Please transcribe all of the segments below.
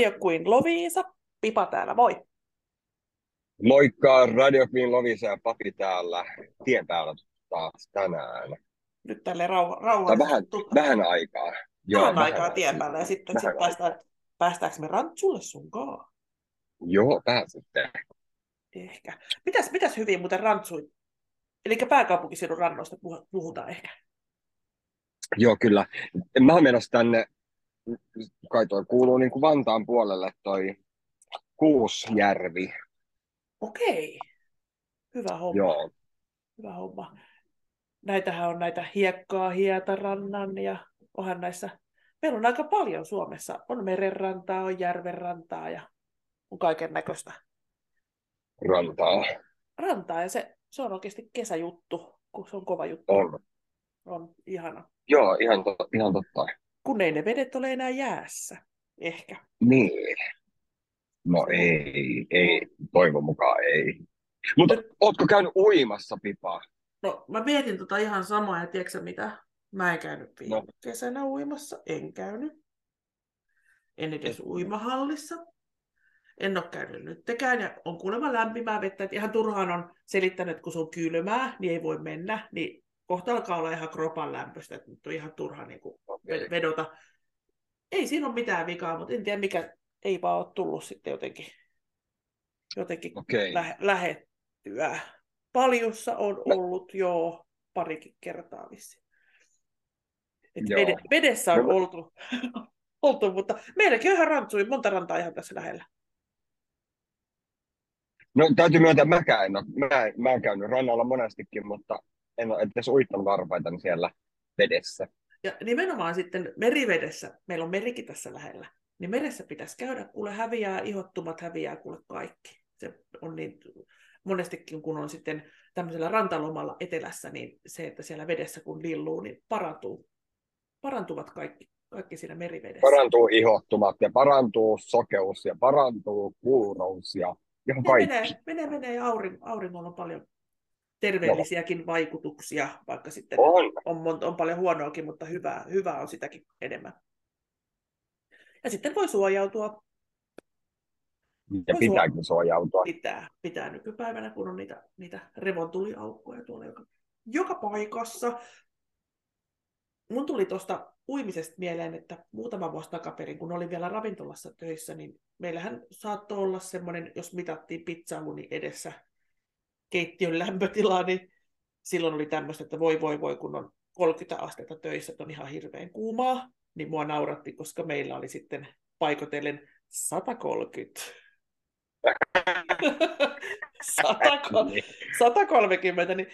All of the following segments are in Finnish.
Radio Queen Loviisa. Pipa täällä, moi. Moikka, Radio Queen Lovisa ja Papi täällä tien päällä taas tänään. Nyt tälle rauha, rauha Tai vähän, vähän aikaa. Joo, vähän, vähän aikaa tien päällä ja sitten sit päästään, päästäänkö me rantsulle sunkaan? Joo, pääsette. Ehkä. Mitäs, mitäs hyvin muuten rantsui? Eli pääkaupunkiseudun rannoista puhutaan ehkä. Joo, kyllä. Mä oon menossa tänne, kai toi kuuluu niin kuin Vantaan puolelle toi Kuusjärvi. Okei. Hyvä homma. Joo. Hyvä homma. Näitähän on näitä hiekkaa, hietarannan ja onhan näissä, meillä on aika paljon Suomessa. On merenrantaa, on järvenrantaa ja on kaiken näköistä. Rantaa. Rantaa ja se, se on oikeasti kesäjuttu, kun se on kova juttu. On. On ihana. Joo, ihan, to, ihan totta. Kun ei ne vedet ole enää jäässä, ehkä. Niin. No ei, ei, toivon mukaan ei. Mutta ootko käynyt uimassa, Pipa? No mä mietin tota ihan samaa, ja tiedätkö mitä? Mä en käynyt viime no. kesänä uimassa, en käynyt. En edes uimahallissa. En ole käynyt nyttekään, ja on kuulemma lämpimää vettä, että ihan turhaan on selittänyt, että kun se on kylmää, niin ei voi mennä, niin kohta alkaa olla ihan kropan lämpöistä, että nyt on ihan turha niin kuin okay. vedota. Ei siinä ole mitään vikaa, mutta en tiedä mikä, ei vaan ole tullut sitten jotenkin, jotenkin okay. lä- lähettyä. Paljussa on no. ollut jo parikin kertaa vissiin. Ed- vedessä on no. oltu, oltu, mutta meilläkin on ihan rantsui, monta rantaa ihan tässä lähellä. No täytyy myöntää, mäkään en ole, mä, mä en käynyt rannalla monestikin, mutta en ole edes uittanut varpaitani siellä vedessä. Ja nimenomaan sitten merivedessä, meillä on merikin tässä lähellä, niin meressä pitäisi käydä, kuule häviää, ihottumat häviää, kuule kaikki. Se on niin, monestikin kun on sitten tämmöisellä rantalomalla etelässä, niin se, että siellä vedessä kun lilluu, niin parantuu, parantuvat kaikki, kaikki siinä merivedessä. Parantuu ihottumat ja parantuu sokeus ja parantuu kuurous ja ihan kaikki. Menee, menee, menee ja aurin, auringolla on paljon terveellisiäkin no. vaikutuksia, vaikka sitten on. On, on paljon huonoakin, mutta hyvää, hyvää on sitäkin enemmän. Ja sitten voi suojautua. Ja pitääkin suojautua. Pitää, pitää nykypäivänä, kun on niitä, niitä revontuliaukkoja tuolla joka, joka paikassa. Mun tuli tuosta uimisesta mieleen, että muutama vuosi takaperin, kun olin vielä ravintolassa töissä, niin meillähän saattoi olla semmoinen, jos mitattiin pizzaluni edessä keittiön lämpötilaa, niin silloin oli tämmöistä, että voi voi voi, kun on 30 astetta töissä, että on ihan hirveän kuumaa, niin mua nauratti, koska meillä oli sitten paikotellen 130. 130, niin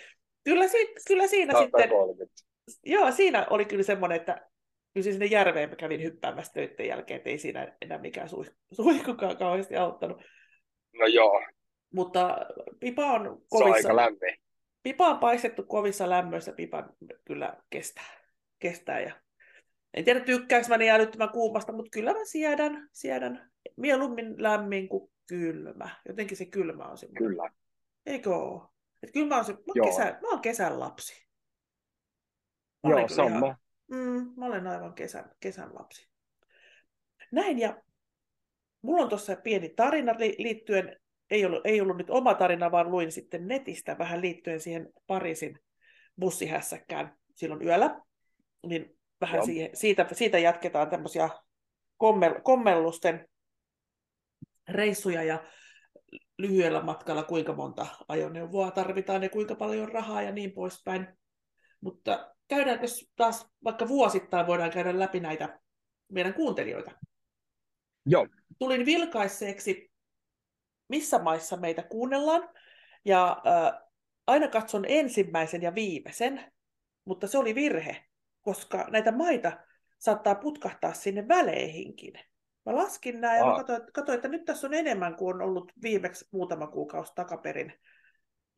kyllä, si, kyllä siinä 130. sitten, joo, siinä oli kyllä semmoinen, että kyllä sinne järveen mä kävin hyppäämässä töiden jälkeen, että ei siinä enää mikään suihkukaan kauheasti auttanut. No joo. Mutta pipa on kovissa. Se on aika lämmin. Pipa on paistettu kovissa lämmöissä, pipa kyllä kestää. kestää ja en tiedä tykkäänkö mä niin älyttömän kuumasta, mutta kyllä mä siedän, siedän mieluummin lämmin kuin kylmä. Jotenkin se kylmä on se. Kyllä. Eikö ole? Et kyllä mä oon, se, mä oon, kesä, mä oon kesän lapsi. Mä Joo, sama. Ihan, mm, mä olen aivan kesän, kesän lapsi. Näin, ja mulla on tuossa pieni tarina liittyen, ei ollut, ei ollut nyt oma tarina, vaan luin sitten netistä vähän liittyen siihen Pariisin bussihässäkkään silloin yöllä. Niin vähän siihen, siitä, siitä jatketaan tämmöisiä kommel, kommellusten reissuja ja lyhyellä matkalla kuinka monta ajoneuvoa tarvitaan ja kuinka paljon rahaa ja niin poispäin. Mutta käydään, jos taas vaikka vuosittain voidaan käydä läpi näitä meidän kuuntelijoita. Joo. Tulin vilkaisseeksi, missä maissa meitä kuunnellaan, ja äh, aina katson ensimmäisen ja viimeisen, mutta se oli virhe koska näitä maita saattaa putkahtaa sinne väleihinkin. Mä laskin näin ja mä katsoin, katsoin, että nyt tässä on enemmän kuin on ollut viimeksi muutama kuukausi takaperin.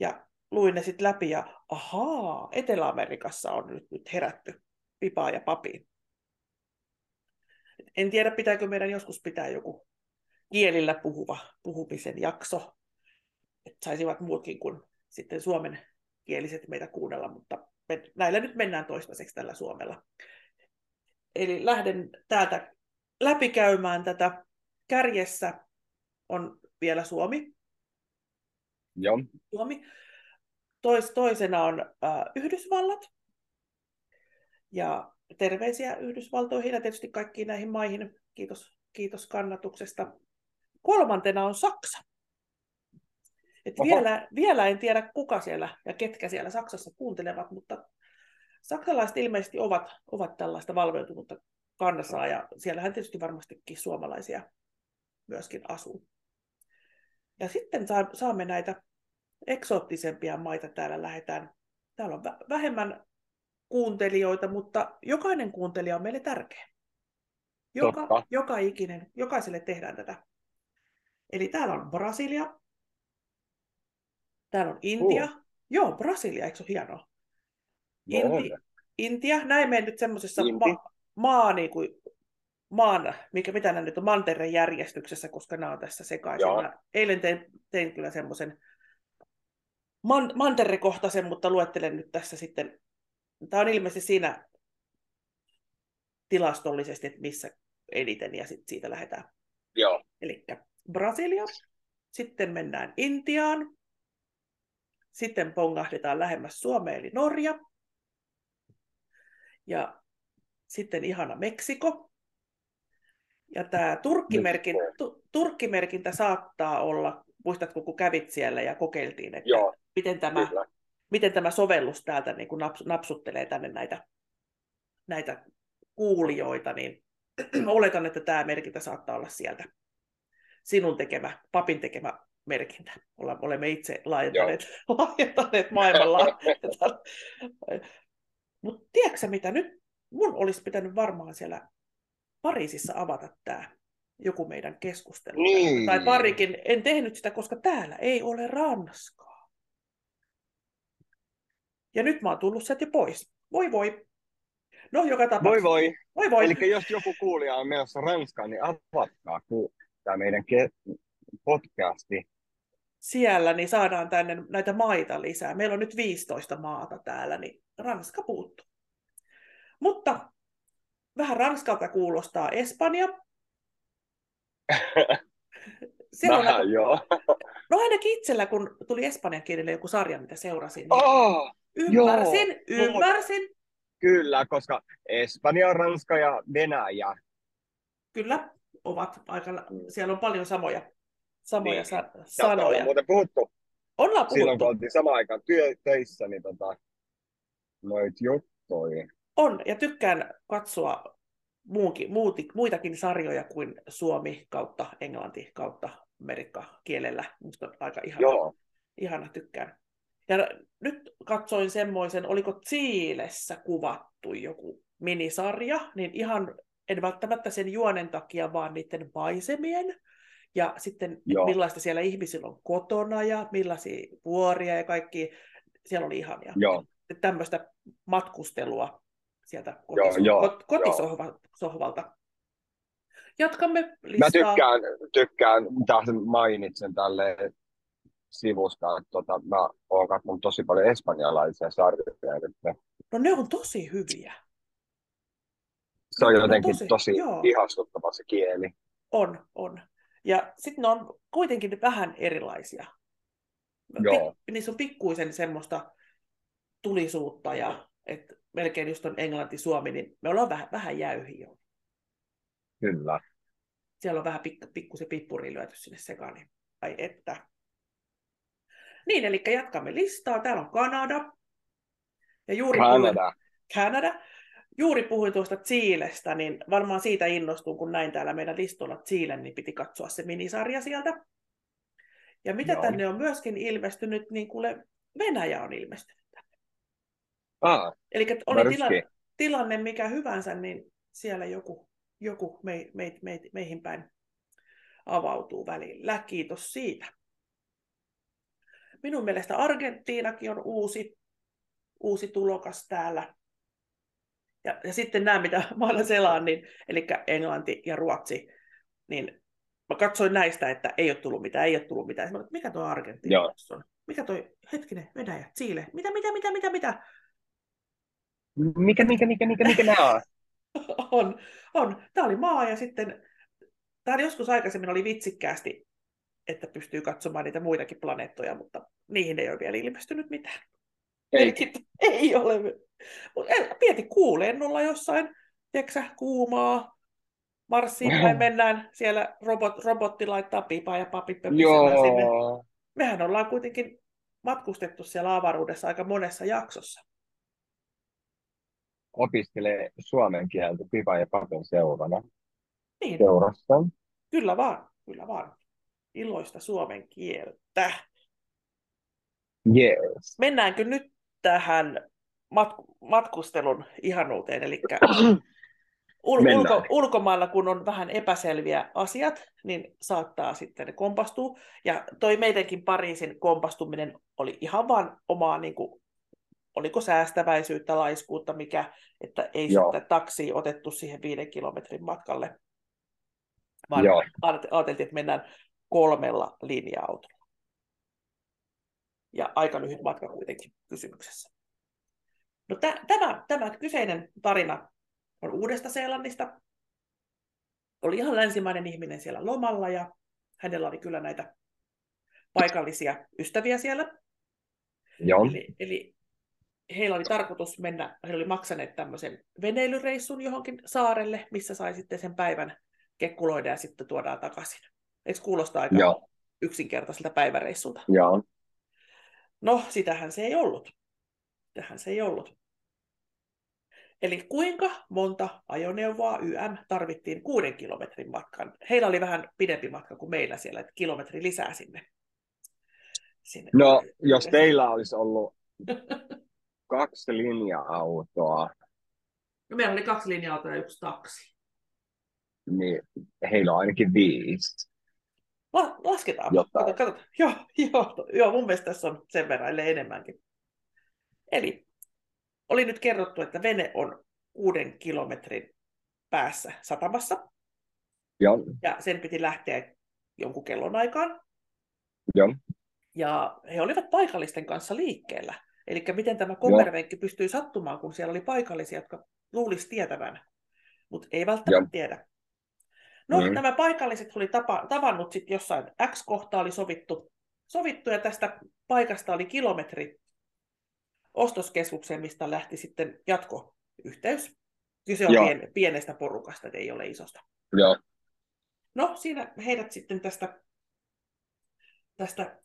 Ja luin ne sitten läpi ja ahaa, Etelä-Amerikassa on nyt, nyt herätty pipaa ja papiin. En tiedä, pitääkö meidän joskus pitää joku kielillä puhuva puhumisen jakso, että saisivat muutkin kuin sitten suomen kieliset meitä kuunnella, mutta me, näillä nyt mennään toistaiseksi tällä Suomella. Eli lähden täältä läpikäymään tätä kärjessä on vielä Suomi. Joo. Suomi. Tois, toisena on äh, Yhdysvallat. Ja terveisiä Yhdysvaltoihin ja tietysti kaikkiin näihin maihin. Kiitos, kiitos kannatuksesta. Kolmantena on Saksa. Et vielä, vielä en tiedä, kuka siellä ja ketkä siellä Saksassa kuuntelevat, mutta saksalaiset ilmeisesti ovat, ovat tällaista valveutunutta kansaa, ja siellähän tietysti varmastikin suomalaisia myöskin asuu. Ja sitten saamme näitä eksoottisempia maita täällä lähetään. Täällä on vähemmän kuuntelijoita, mutta jokainen kuuntelija on meille tärkeä. Joka, joka ikinen, jokaiselle tehdään tätä. Eli täällä on Brasilia, täällä on Intia. Uh. Joo, Brasilia, eikö se ole hienoa? Inti, Intia, näin nyt semmoisessa ma- maa, niin kuin, maan, mikä, mitä nämä nyt on, mantereen järjestyksessä, koska nämä on tässä sekaisin. Eilen tein, tein kyllä semmoisen man, manterekohtaisen, mutta luettelen nyt tässä sitten. Tämä on ilmeisesti siinä tilastollisesti, että missä eniten, ja sitten siitä lähdetään. Joo. Eli Brasilia, sitten mennään Intiaan, sitten pongahdetaan lähemmäs Suomea, eli Norja, ja sitten ihana Meksiko. Ja tämä turkkimerkin, tu, turkkimerkintä saattaa olla, muistatko kun kävit siellä ja kokeiltiin, että Joo, miten, tämä, miten tämä sovellus täältä niin kun naps, napsuttelee tänne näitä, näitä kuulijoita, niin oletan, että tämä merkintä saattaa olla sieltä sinun tekemä, papin tekemä merkintä. Olemme itse laajentaneet, laajentaneet maailmalla. Mutta tiedätkö mitä, nyt mun olisi pitänyt varmaan siellä Pariisissa avata tämä joku meidän keskustelu. Niin. Tai parikin. En tehnyt sitä, koska täällä ei ole Ranskaa. Ja nyt mä oon tullut sieltä pois. Voi voi. No, joka tapauksessa. Voi voi. Voi voi. Eli jos joku kuulija on menossa Ranskaan, niin avatkaa tämä meidän ke- podcasti. Siellä, niin saadaan tänne näitä maita lisää. Meillä on nyt 15 maata täällä, niin Ranska puuttuu. Mutta vähän Ranskalta kuulostaa Espanja. On aika... joo. No ainakin itsellä, kun tuli espanjan kielellä joku sarja, mitä seurasin, niin oh, ymmärsin, joo. ymmärsin. Kyllä, koska Espanja, Ranska ja Venäjä. Kyllä, ovat aika, siellä on paljon samoja, samoja niin. sa- sanoja. Ollaan muuten puhuttu. Ollaan puhuttu. Silloin kun oltiin samaan aikaan työ, töissä, niin tota, noit juttuja. On, ja tykkään katsoa muunkin, muuti, muitakin sarjoja kuin suomi kautta englanti kautta amerikka kielellä. Musta on aika ihana, Joo. ihana tykkään. Ja nyt katsoin semmoisen, oliko Chiilessä kuvattu joku minisarja, niin ihan en välttämättä sen juonen takia, vaan niiden maisemien ja sitten Joo. millaista siellä ihmisillä on kotona ja millaisia vuoria ja kaikki, siellä oli ihania. Joo. Tämmöistä matkustelua sieltä kotisoh- joo, joo, kotisohvalta. Jatkamme listaa. Mä tykkään, tykkään mitä mainitsen tälle sivusta, että tota, mä oon katsonut tosi paljon espanjalaisia sarjoja nyt. No ne on tosi hyviä. Se on jotenkin tosi, tosi ihastuttava se kieli. On, on. Ja sitten ne on kuitenkin vähän erilaisia. Joo. Niissä on pikkuisen semmoista tulisuutta ja että melkein just on englanti, suomi, niin me ollaan vähän, vähän jäyhiä jo. Kyllä. Siellä on vähän pikku, pikkusen pippuri lyöty sinne sekaan, niin ai että. Niin, eli jatkamme listaa. Täällä on Kanada. Ja juuri Kanada. Kanada. Juuri puhuin tuosta Chiilestä, niin varmaan siitä innostun, kun näin täällä meidän listolla Chiilen, niin piti katsoa se minisarja sieltä. Ja mitä Joo. tänne on myöskin ilmestynyt, niin kuule Venäjä on ilmestynyt. Ah, Eli oli tila, tilanne mikä hyvänsä, niin siellä joku, joku me, me, me, meihin päin avautuu välillä. Kiitos siitä. Minun mielestä Argentiinakin on uusi, uusi tulokas täällä. Ja, ja sitten nämä, mitä mä aina selaan, niin, eli Englanti ja Ruotsi, niin mä katsoin näistä, että ei ole tullut mitään, ei ole tullut mitään. Mä, mikä tuo Argentiina on? Mikä toi, hetkinen, Venäjä, Chile, mitä, mitä, mitä, mitä, mitä? Mikä, mikä, mikä, mikä, mikä nämä on? on, on. Tämä oli maa ja sitten Tämä joskus aikaisemmin oli vitsikkäästi, että pystyy katsomaan niitä muitakin planeettoja, mutta niihin ei ole vielä ilmestynyt mitään. Ei. Ei ole. Mutta pieti kuulennolla jossain, tiedätkö kuumaa, Marsiin päin mennään, siellä robot, robotti laittaa pipa ja papit sinne. Mehän ollaan kuitenkin matkustettu siellä avaruudessa aika monessa jaksossa. Opiskelee suomen kieltä pipa ja papin seurana. Niin. Seurassa. Kyllä vaan, kyllä vaan. Iloista suomen kieltä. Yes. Mennäänkö nyt tähän matk- matkustelun ihanuuteen, eli ul- ulko- ulkomailla, kun on vähän epäselviä asiat, niin saattaa sitten kompastua. Ja toi meidänkin Pariisin kompastuminen oli ihan vaan omaa, niin kuin, oliko säästäväisyyttä, laiskuutta, mikä, että ei Joo. sitten taksi otettu siihen viiden kilometrin matkalle, vaan Joo. ajateltiin, että mennään kolmella linja-autolla. Ja aika lyhyt matka kuitenkin kysymyksessä. No, t- tämä, tämä kyseinen tarina on Uudesta Seelannista. Oli ihan länsimainen ihminen siellä lomalla ja hänellä oli kyllä näitä paikallisia ystäviä siellä. Joo. Eli, eli heillä oli tarkoitus mennä, he oli maksaneet tämmöisen veneilyreissun johonkin saarelle, missä sai sitten sen päivän kekkuloida ja sitten tuodaan takaisin. Eikö kuulostaa aika Joo. yksinkertaiselta päiväreissulta? Joo. No, sitähän se ei ollut. Sitähän se ei ollut. Eli kuinka monta ajoneuvoa YM tarvittiin kuuden kilometrin matkan? Heillä oli vähän pidempi matka kuin meillä siellä, että kilometri lisää sinne. sinne no, jos teillä olisi ollut kaksi linja-autoa. No, meillä oli kaksi linja-autoa ja yksi taksi. Niin heillä on ainakin viisi. La- lasketaan. Kato, kato. Joo, joo, joo, mun mielestä tässä on sen verran, enemmänkin. Eli oli nyt kerrottu, että vene on kuuden kilometrin päässä satamassa. Joo. Ja sen piti lähteä jonkun kellon aikaan. Joo. Ja he olivat paikallisten kanssa liikkeellä. Eli miten tämä kommervenkki pystyi sattumaan, kun siellä oli paikallisia, jotka luulisi tietävän, mutta ei välttämättä Joo. tiedä. No, mm. nämä paikalliset oli tapa, tavannut sitten jossain X-kohtaa oli sovittu, sovittu, ja tästä paikasta oli kilometri ostoskeskukseen, mistä lähti sitten jatkoyhteys. Kyse on pien, pienestä porukasta, ei ole isosta. Joo. No, siinä heidät sitten tästä, tästä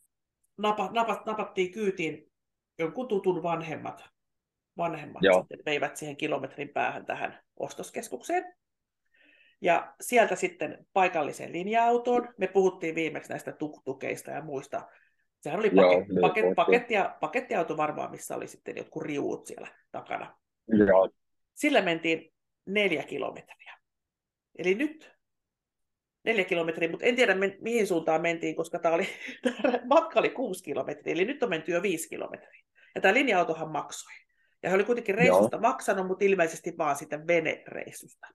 napa, napa, napattiin kyytiin jonkun tutun vanhemmat. Vanhemmat Joo. sitten veivät siihen kilometrin päähän tähän ostoskeskukseen. Ja sieltä sitten paikalliseen linja-autoon. Me puhuttiin viimeksi näistä tuktukeista ja muista Sehän oli paket, Joo, paket, paket, paketti, pakettiauto varmaan, missä oli sitten jotkut riuut siellä takana. Joo. Sillä mentiin neljä kilometriä. Eli nyt neljä kilometriä, mutta en tiedä mihin suuntaan mentiin, koska tämä, oli, matka oli kuusi kilometriä, eli nyt on menty jo viisi kilometriä. Ja tämä linja-autohan maksoi. Ja he oli kuitenkin reissusta Joo. maksanut, mutta ilmeisesti vaan sitten venereissusta.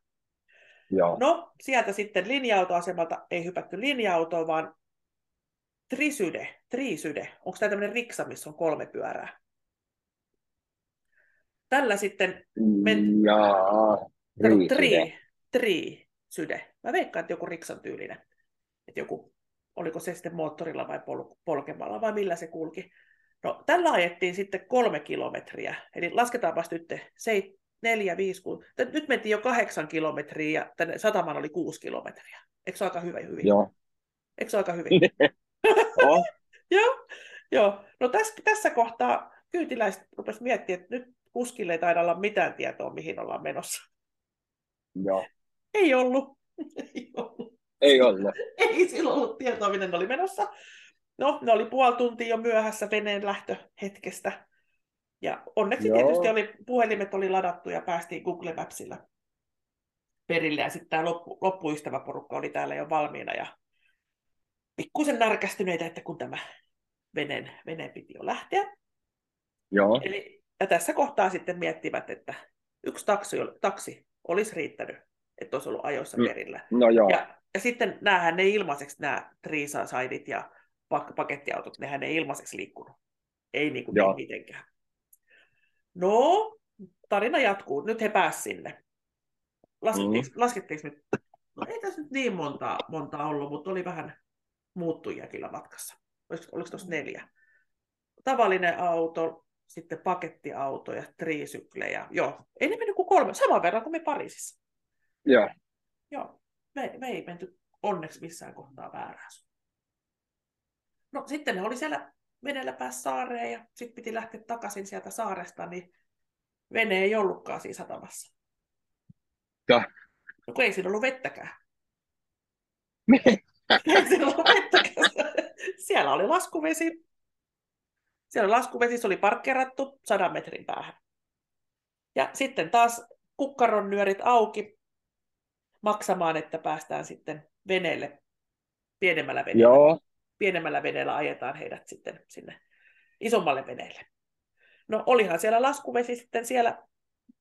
Joo. No, sieltä sitten linja-autoasemalta ei hypätty linja-autoon, vaan Trisyde, trisyde. Onko tämä tämmöinen riksa, missä on kolme pyörää? Tällä sitten... Men... Jaa, tri, tri, syde. Mä veikkaan, että joku riksan tyylinen. Että joku, oliko se sitten moottorilla vai pol- polkemalla vai millä se kulki. No, tällä ajettiin sitten kolme kilometriä. Eli lasketaanpa nyt se, neljä, viisi, kuusi. Nyt mentiin jo kahdeksan kilometriä ja tänne sataman oli kuusi kilometriä. Eikö se aika hyvin? hyvin? Joo. Eikö se aika hyvin? Oh. joo, joo. No tässä, tässä kohtaa kyytiläiset rupesivat miettimään, että nyt kuskille ei taida olla mitään tietoa, mihin ollaan menossa. Joo. Ei ollut. Ei ollut. Ei ollut. Ei silloin ollut tietoa, miten ne oli menossa. No, ne oli puoli tuntia jo myöhässä veneen lähtöhetkestä. Ja onneksi Joo. tietysti oli, puhelimet oli ladattu ja päästiin Google Mapsilla perille. Ja sitten tämä loppu, loppuystäväporukka oli täällä jo valmiina ja pikkusen närkästyneitä, että kun tämä veneen, veneen piti jo lähteä. Joo. Eli, ja tässä kohtaa sitten miettivät, että yksi taksi, taksi olisi riittänyt, että olisi ollut ajoissa mm. perillä. No joo. Ja, ja sitten näähän ne ilmaiseksi, nämä Triisa-saidit ja pak- pakettiautot, nehän ei ilmaiseksi liikkunut. Ei niin kuin niin mitenkään. No, tarina jatkuu. Nyt he pääsivät sinne. Laskettiinko, mm. laskettiinko nyt No ei tässä nyt niin montaa, montaa ollut, mutta oli vähän muuttujia kyllä matkassa. Oliko, oliko tuossa neljä? Tavallinen auto, sitten pakettiauto ja trisyklejä. Joo, ei ne mennyt kuin kolme, saman verran kuin me Pariisissa. Joo. Joo, me, me ei menty onneksi missään kohtaa väärään No sitten ne oli siellä veneellä päässä saareen ja sitten piti lähteä takaisin sieltä saaresta, niin vene ei ollutkaan siinä satamassa. Ja. No kun ei siinä ollut vettäkään. Siellä oli laskuvesi. Siellä laskuvesi, se oli parkkerattu sadan metrin päähän. Ja sitten taas kukkaron nyörit auki maksamaan, että päästään sitten veneelle, pienemmällä veneellä. Joo. Pienemmällä veneellä ajetaan heidät sitten sinne isommalle veneelle. No olihan siellä laskuvesi sitten siellä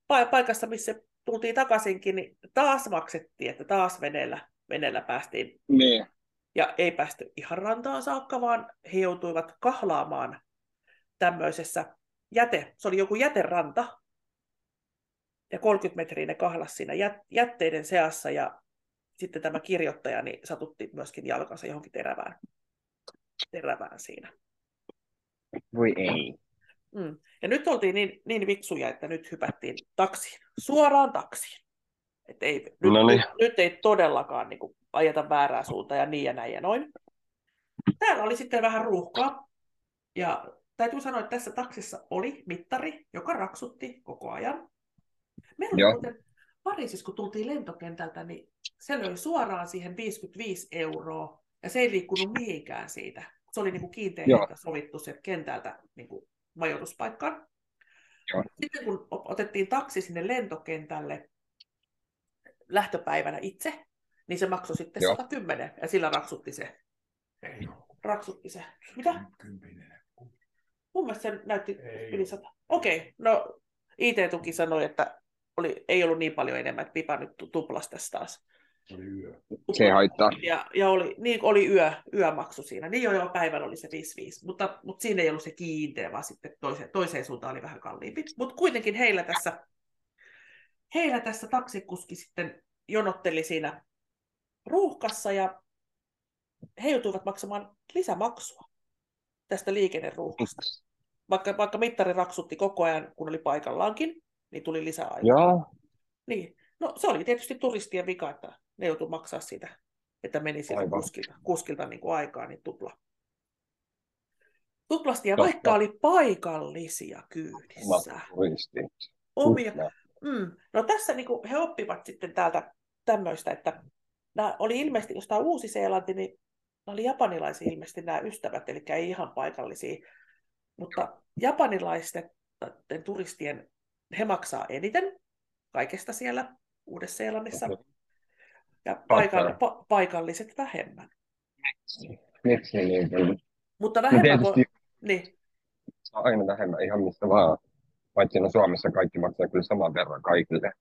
paikassa, missä tultiin takaisinkin, niin taas maksettiin, että taas veneellä, veneellä päästiin. Niin. Ja ei päästy ihan rantaan saakka, vaan he joutuivat kahlaamaan tämmöisessä jäte, se oli joku jäteranta, ja 30 metriä ne kahlas siinä jätteiden seassa, ja sitten tämä kirjoittaja niin satutti myöskin jalkansa johonkin terävään, terävään siinä. Voi ei. Mm. Ja nyt oltiin niin, niin viksuja, että nyt hypättiin taksiin, suoraan taksiin. Et ei, nyt, no niin. nyt, nyt ei todellakaan niin kuin, ajeta väärää suuntaan ja niin ja näin ja noin. Täällä oli sitten vähän ruuhkaa. Ja täytyy sanoa, että tässä taksissa oli mittari, joka raksutti koko ajan. Meillä oli muuten Pariisissa, kun tultiin lentokentältä, niin se löi suoraan siihen 55 euroa, ja se ei liikkunut mihinkään siitä. Se oli niin kuin kiinteä hinta sovittu sieltä kentältä niin kuin majoituspaikkaan. Joo. Sitten kun otettiin taksi sinne lentokentälle lähtöpäivänä itse, niin se maksoi sitten Joo. 110, ja sillä raksutti se. Ei Raksutti se. Mitä? Kympinen. Mun mielestä se näytti ei yli 100. Okei, okay, no IT-tuki sanoi, että oli, ei ollut niin paljon enemmän, että pipa nyt tuplas tässä taas. Oli yö. Se haittaa. Ja, ja oli, niin oli yö, yömaksu siinä. Niin jo, jo päivällä oli se 55, mutta, mutta siinä ei ollut se kiinteä, vaan sitten toiseen, toiseen suuntaan oli vähän kalliimpi. Mutta kuitenkin heillä tässä, heillä tässä taksikuski sitten jonotteli siinä ruuhkassa ja he joutuivat maksamaan lisämaksua tästä liikenneruuhkasta. Vaikka, vaikka mittari raksutti koko ajan, kun oli paikallaankin, niin tuli lisää aikaa. Joo. Niin. No se oli tietysti turistien vika, että ne joutuivat maksaa sitä, että meni sieltä kuskilta, kuskilta niin kuin aikaa, niin tupla. Tuplasti, ja Totta. vaikka oli paikallisia kyydissä. Omia. Mm. No tässä niin kuin he oppivat sitten täältä tämmöistä, että nämä oli ilmeisesti, jos tämä Uusi-Seelanti, niin nämä oli japanilaisia ilmeisesti nämä ystävät, eli ei ihan paikallisia. Mutta japanilaisten turistien, he maksaa eniten kaikesta siellä Uudessa-Seelannissa. Ja paikall- pa- paikalliset vähemmän. Miksi niin? Mutta vähemmän tietysti... voi... Niin. Aina vähemmän ihan mistä vaan. Paitsi no Suomessa kaikki maksaa kyllä saman verran kaikille.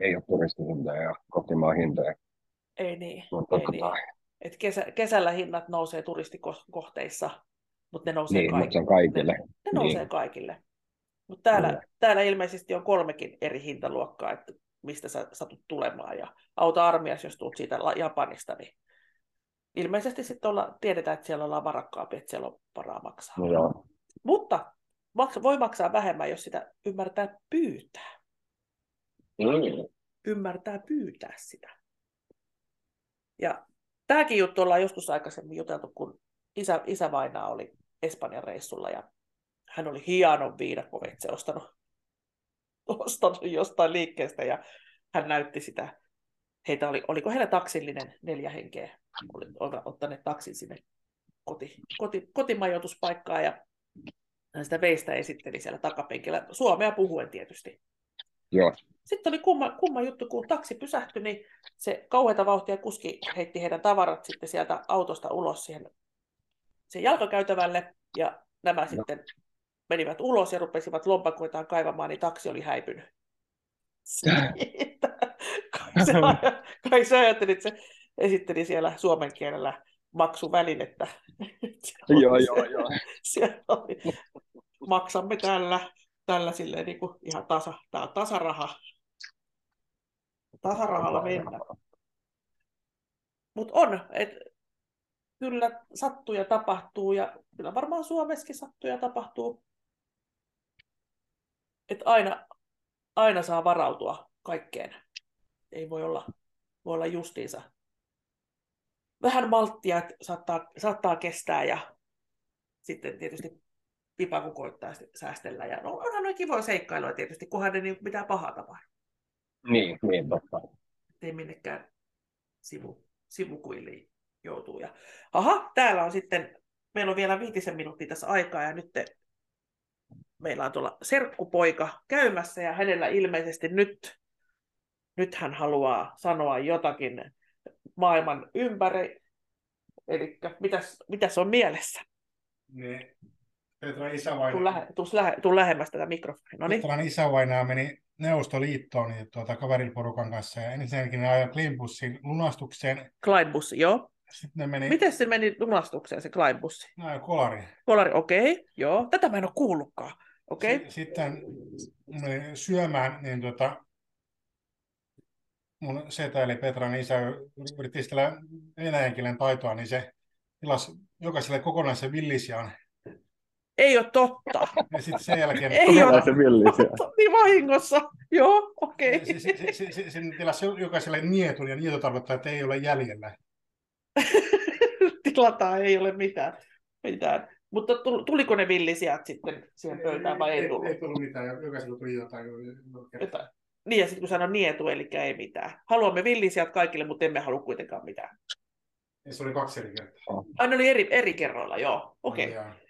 Ei ole turistihintoja ja kotimaan hintoja. Ei niin. No, ei niin. Et kesä, kesällä hinnat nousee turistikohteissa, mutta ne nousee niin, kaikille. Mutta kaikille. Ne, ne nousee niin. kaikille. Mutta täällä, mm. täällä ilmeisesti on kolmekin eri hintaluokkaa, että mistä sä satut tulemaan. Ja auta armias, jos tulet siitä Japanista, niin ilmeisesti sitten olla, tiedetään, että siellä ollaan varakkaampi, että siellä on varaa maksaa. No joo. Mutta maksa, voi maksaa vähemmän, jos sitä ymmärtää pyytää. Mm. Ymmärtää pyytää sitä. Ja tämäkin juttu ollaan joskus aikaisemmin juteltu, kun isä, isä Vainaa oli Espanjan reissulla ja hän oli hienon viidakkoveitse ostanut, ostanut jostain liikkeestä ja hän näytti sitä. Heitä oli, oliko heillä taksillinen neljä henkeä, oli, ottaneet taksin sinne koti, koti, kotimajoituspaikkaan ja hän sitä veistä esitteli siellä takapenkillä, suomea puhuen tietysti. Joo. Sitten oli kumma, kumma juttu, kun taksi pysähtyi, niin se kauheita vauhtia kuski heitti heidän tavarat sitten sieltä autosta ulos siihen, siihen jalkakäytävälle, ja nämä no. sitten menivät ulos ja rupesivat lompakoitaan kaivamaan, niin taksi oli häipynyt. kai, se, kai se ajatteli, että se esitteli siellä suomen kielellä maksuvälinettä. joo, joo, joo. Siellä oli, maksamme tällä, tällä silleen niin kuin ihan tasa, tämä on tasaraha. Tasarahalla mennä. Mutta on, että kyllä sattuu ja tapahtuu, ja kyllä varmaan Suomessakin sattuu ja tapahtuu. Että aina, aina saa varautua kaikkeen. Ei voi olla, voi olla justiinsa. Vähän malttia että saattaa, saattaa kestää ja sitten tietysti pipa kun koittaa säästellä. Ja no, onhan noin kivoja seikkailuja tietysti, kunhan ne niin mitään pahaa tapahdu. Niin, niin totta. Ei minnekään sivu, sivukuiliin joutuu. Ja, aha, täällä on sitten, meillä on vielä viitisen minuuttia tässä aikaa ja nyt te, meillä on tuolla serkkupoika käymässä ja hänellä ilmeisesti nyt, nyt hän haluaa sanoa jotakin maailman ympäri. Eli mitäs, mitäs on mielessä? Niin. Petran isävainaa, Tuu, lähe, tuu, lähe, tuu lähemmäs tätä mikrofonia. No niin. Petran isävainaa meni Neuvostoliittoon niin tuota, kaveriporukan kanssa ja ensinnäkin ne ajoi Kleinbussin lunastukseen. Kleinbussi, joo. Sitten ne meni Miten se meni lunastukseen, se Kleinbussi? no, kolari. Kolari, okei, okay, joo. Tätä mä en ole kuullutkaan. Okei, okay. S- sitten meni syömään, niin tuota, mun setä eli Petran isä yritti sitä venäjän taitoa, niin se tilasi jokaiselle kokonaisen villisjaan. Ei ole totta. Ja sitten sen jälkeen Ei ole se totta. Niin vahingossa. Joo, okei. Okay. se, se, se, se, se tilasi jokaiselle nietun, ja nietu tarkoittaa, että ei ole jäljellä. Tilataan, ei ole mitään. mitään. Mutta tul- tuliko ne villisijat sitten siihen pöytään vai ei tullut? Ei tullut mitään, jokaisella tuli jotain. Jotain. Niin, ja sitten kun sanon nietu, eli ei mitään. Haluamme villisijat kaikille, mutta emme halua kuitenkaan mitään. Ja se oli kaksi eri kertaa. Ai, ne oli eri, eri kerroilla, joo. Okei. Okay. Ja-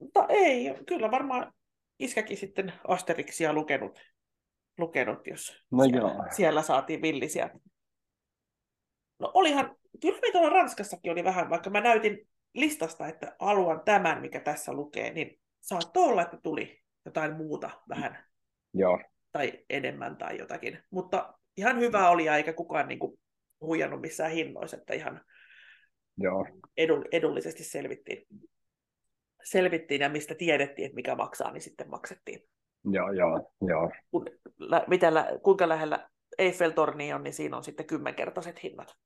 Mutta ei, kyllä varmaan iskäkin sitten Asterixia lukenut, lukenut jos No siellä, joo. siellä saatiin villisiä. No olihan, kyllä meitä tuolla Ranskassakin oli vähän, vaikka mä näytin listasta, että haluan tämän, mikä tässä lukee, niin saattoi olla, että tuli jotain muuta vähän Joo, tai enemmän tai jotakin. Mutta ihan hyvä oli ja eikä kukaan niin kuin, huijannut missään hinnoissa, että ihan joo, edu, edullisesti selvittiin. Selvittiin ja mistä tiedettiin, että mikä maksaa, niin sitten maksettiin. joo, joo, joo. Kun, lä, mitä, lä, kuinka lähellä Eiffeltorni on, niin siinä on sitten kymmenkertaiset hinnat.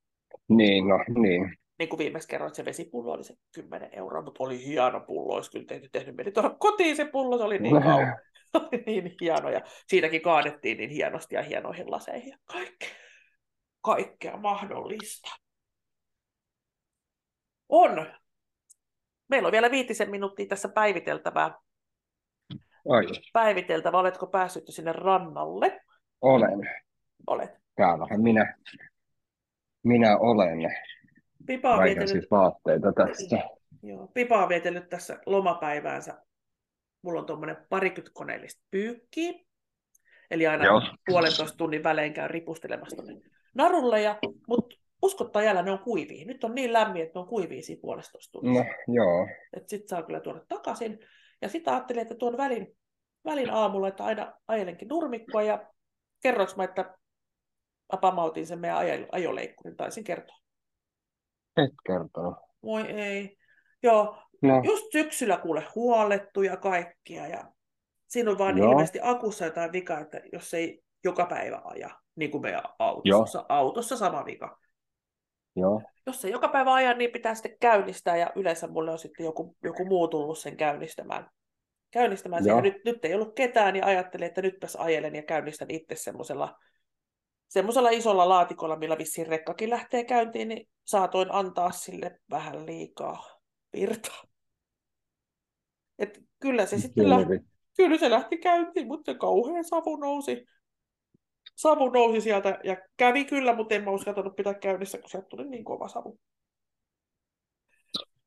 Niin, no niin. Niin kuin viimeksi kerroin, että se vesipullo oli se 10 euroa, mutta oli hieno pullo, olisi kyllä tehnyt, tehnyt mieli tuoda kotiin se pullo, se oli niin kauan. Oli niin hieno ja siitäkin kaadettiin niin hienosti ja hienoihin laseihin ja kaikkea, kaikkea mahdollista. On. Meillä on vielä viitisen minuuttia tässä päiviteltävää. Ai, Päiviteltävä, oletko päässyt sinne rannalle? olen. Olet. Täällähän minä, minä olen. Pipa on vietellyt, siis vaatteita tästä. joo, Pipa on vietellyt tässä lomapäiväänsä. Mulla on tuommoinen parikymmentä koneellista pyykkiä. Eli aina Joo. puolentoista tunnin välein käy ripustelemassa tuonne narulle. Ja, mutta uskottaa jäällä ne on kuivia. Nyt on niin lämmin, että ne on kuivia siinä puolestoista tunnissa. No, joo. Että sit saa kyllä tuoda takaisin. Ja sitten ajattelin, että tuon välin, välin aamulla, että aina ajelenkin nurmikkoa ja kerroinko mä, että mä pamautin sen meidän ajo- ajoleikkurin, taisin kertoa. Et kertonut. Voi ei. Joo, No, just syksyllä kuule huolettu ja kaikkia ja siinä on vaan Joo. ilmeisesti akussa jotain vikaa, että jos ei joka päivä aja, niin kuin meidän autossa, autossa sama vika. Joo. Jos ei joka päivä aja, niin pitää sitten käynnistää ja yleensä mulle on sitten joku, joku muu tullut sen käynnistämään. käynnistämään sen. Nyt, nyt ei ollut ketään, niin ajattelin, että nytpäs ajelen ja käynnistän itse semmoisella semmoisella isolla laatikolla, millä vissiin rekkakin lähtee käyntiin, niin saatoin antaa sille vähän liikaa virtaa. Et kyllä se sitten lähti, kyllä se lähti käyntiin, mutta se kauhean savu nousi. Savu nousi sieltä ja kävi kyllä, mutta en mä uskaltanut pitää käynnissä, kun sieltä tuli niin kova savu.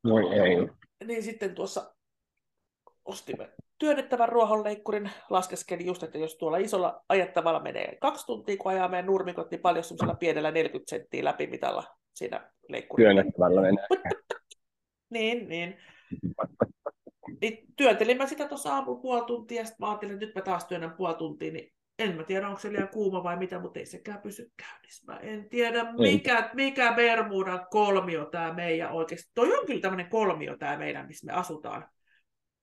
Voi ei. Niin sitten tuossa ostimme työnnettävän ruohonleikkurin, laskeskeli just, että jos tuolla isolla ajettavalla menee kaksi tuntia, kun ajaa meidän nurmikot, niin paljon semmoisella pienellä 40 senttiä läpimitalla siinä leikkurilla. Työnnettävällä menee. Niin, niin. Niin työntelin mä sitä tuossa aamulla puoli tuntia, ja sitten mä ajattelin, että nyt mä taas työnnän puoli tuntia, niin en mä tiedä, onko se liian kuuma vai mitä, mutta ei sekään pysy käynnissä. Mä en tiedä, mikä, mikä Bermudan kolmio tämä meidän oikeasti. Toi on kyllä tämmöinen kolmio tämä meidän, missä me asutaan.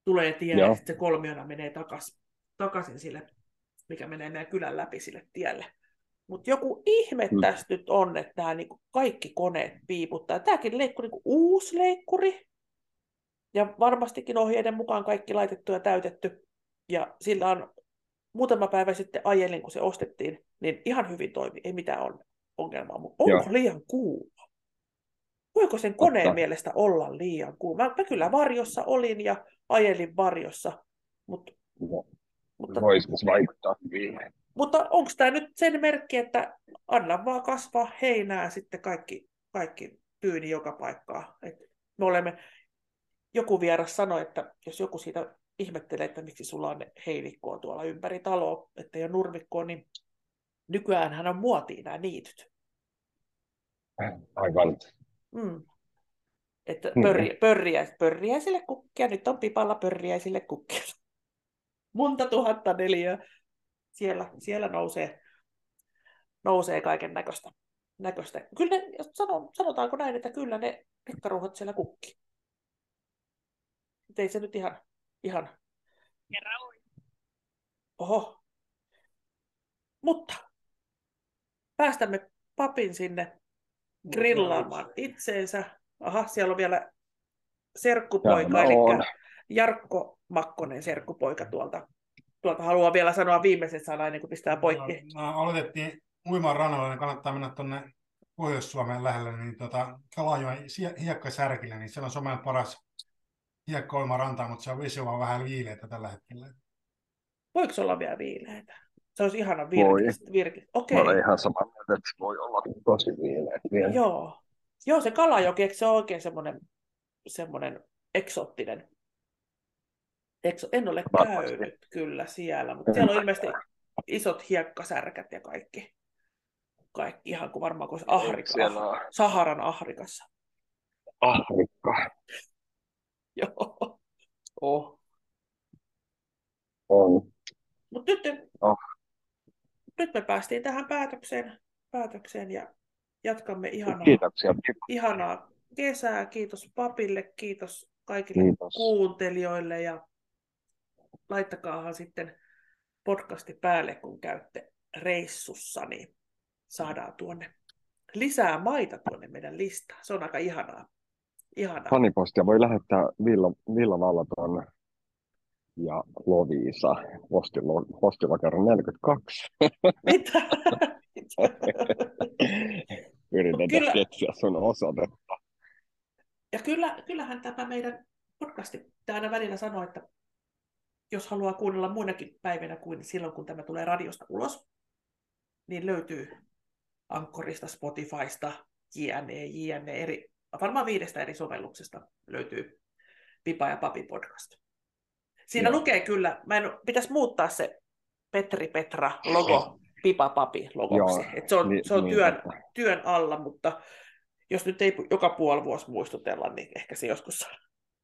Tulee tie, ja sitten se kolmiona menee takas, takaisin sille, mikä menee meidän kylän läpi sille tielle. Mutta joku ihme Mm. tässä nyt on, että nämä niinku kaikki koneet piiputtaa. Tämäkin leikkuri niinku uusi leikkuri. Ja varmastikin ohjeiden mukaan kaikki laitettu ja täytetty. Ja sillä on muutama päivä sitten ajelin, kun se ostettiin, niin ihan hyvin toimi. Ei mitään on ongelmaa. Mutta onko Joo. liian kuuma? Voiko sen koneen Totta. mielestä olla liian kuuma? Mä, mä kyllä varjossa olin ja ajelin varjossa. Mut, mutta Voisiko se vaikuttaa mutta onko tämä nyt sen merkki, että anna vaan kasvaa heinää sitten kaikki, kaikki tyyni joka paikkaa. Et me olemme, joku vieras sanoi, että jos joku siitä ihmettelee, että miksi sulla on heinikkoa tuolla ympäri taloa, että ei ole nurmikkoa, niin nykyään hän on muotiin nämä niityt. Aivan. Mm. Että Mm. pörri, pörriä, pörriäisille kukkia, nyt on pipalla pörriäisille kukkia. Monta tuhatta neliöä. Siellä, siellä nousee, nousee kaiken näköistä. näköistä. Kyllä ne, sano, sanotaanko näin, että kyllä ne rikkaruuhat siellä kukki. Et ei se nyt ihan, ihan... Oho. Mutta päästämme papin sinne grillaamaan itseensä. Aha, siellä on vielä serkkupoika, eli. Jarkko Makkonen serkkupoika tuolta. Tuolta haluaa vielä sanoa viimeiset sanat ennen kuin pistää poikki. No, no, aloitettiin uimaan rannalla, niin kannattaa mennä tuonne Pohjois-Suomeen lähelle, niin tota, Kalajoen hiekkasärkille, niin siellä on Suomen paras hiekka rantaa, mutta se on vesi vaan vähän viileitä tällä hetkellä. Voiko se olla vielä viileitä? Se olisi ihana virkistä. virkistä. Okei, Mä olen ihan mieltä, että se voi olla tosi viileä vielä. joo. Joo, se Kalajoki, eikö se ole oikein semmoinen, semmoinen eksoottinen? Ekso, en ole Varmasti. käynyt kyllä siellä, mutta siellä on ilmeisesti isot hiekkasärkät ja kaikki. Kaikki ihan kuin varmaan kuin Afrika, Saharan Afrikassa. Afrikka. Joo. Oh. On. Mutta nyt, Oh. nyt me päästiin tähän päätökseen, päätökseen ja jatkamme ihanaa, Kiitoksia. Ihanaa kesää. Kiitos papille, kiitos kaikille Kiitos. kuuntelijoille ja laittakaahan sitten podcasti päälle, kun käytte reissussa, niin saadaan tuonne lisää maita tuonne meidän listaan. Se on aika ihanaa. Ihanaa. Fanipostia voi lähettää Villa, Villa Vallaton ja Loviisa postilo, postilokero 42. Mitä? Yritetään Kyllä. keksiä sun osoitetta. Ja kyllä, kyllähän tämä meidän podcasti tämä aina välillä sanoo, että jos haluaa kuunnella muinakin päivinä kuin silloin, kun tämä tulee radiosta ulos, niin löytyy Ankkorista, Spotifysta, JNE, JNE, eri, varmaan viidestä eri sovelluksesta löytyy Pipa ja Papi podcast. Siinä Joo. lukee kyllä, mä en, pitäisi muuttaa se Petri Petra logo Pipa Papi logoksi. Joo, Et se on, Ni- se on niin työn, totta. työn alla, mutta jos nyt ei joka puoli vuosi muistutella, niin ehkä se joskus sa-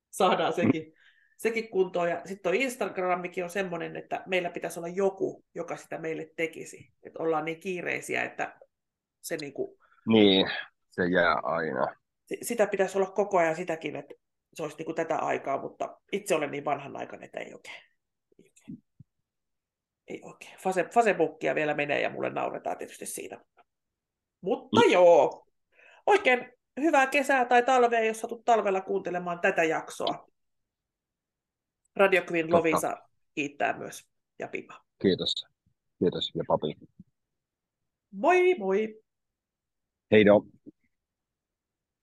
saadaan sekin, sekin kuntoon. Ja sitten tuo Instagramikin on semmoinen, että meillä pitäisi olla joku, joka sitä meille tekisi. Että ollaan niin kiireisiä, että se niinku, Niin, se jää aina. Si- sitä pitäisi olla koko ajan sitäkin, että se olisi niinku tätä aikaa, mutta itse olen niin vanhanaikainen, että ei oikein. Ei oikein. Ei oikein. Fase, Facebookia vielä menee ja mulle nauretaan tietysti siitä. Mutta joo, oikein hyvää kesää tai talvea, jos satut talvella kuuntelemaan tätä jaksoa. Radio Queen. Lovisa kiittää myös ja Pipa. Kiitos. Kiitos ja papi. Moi moi! Hei do.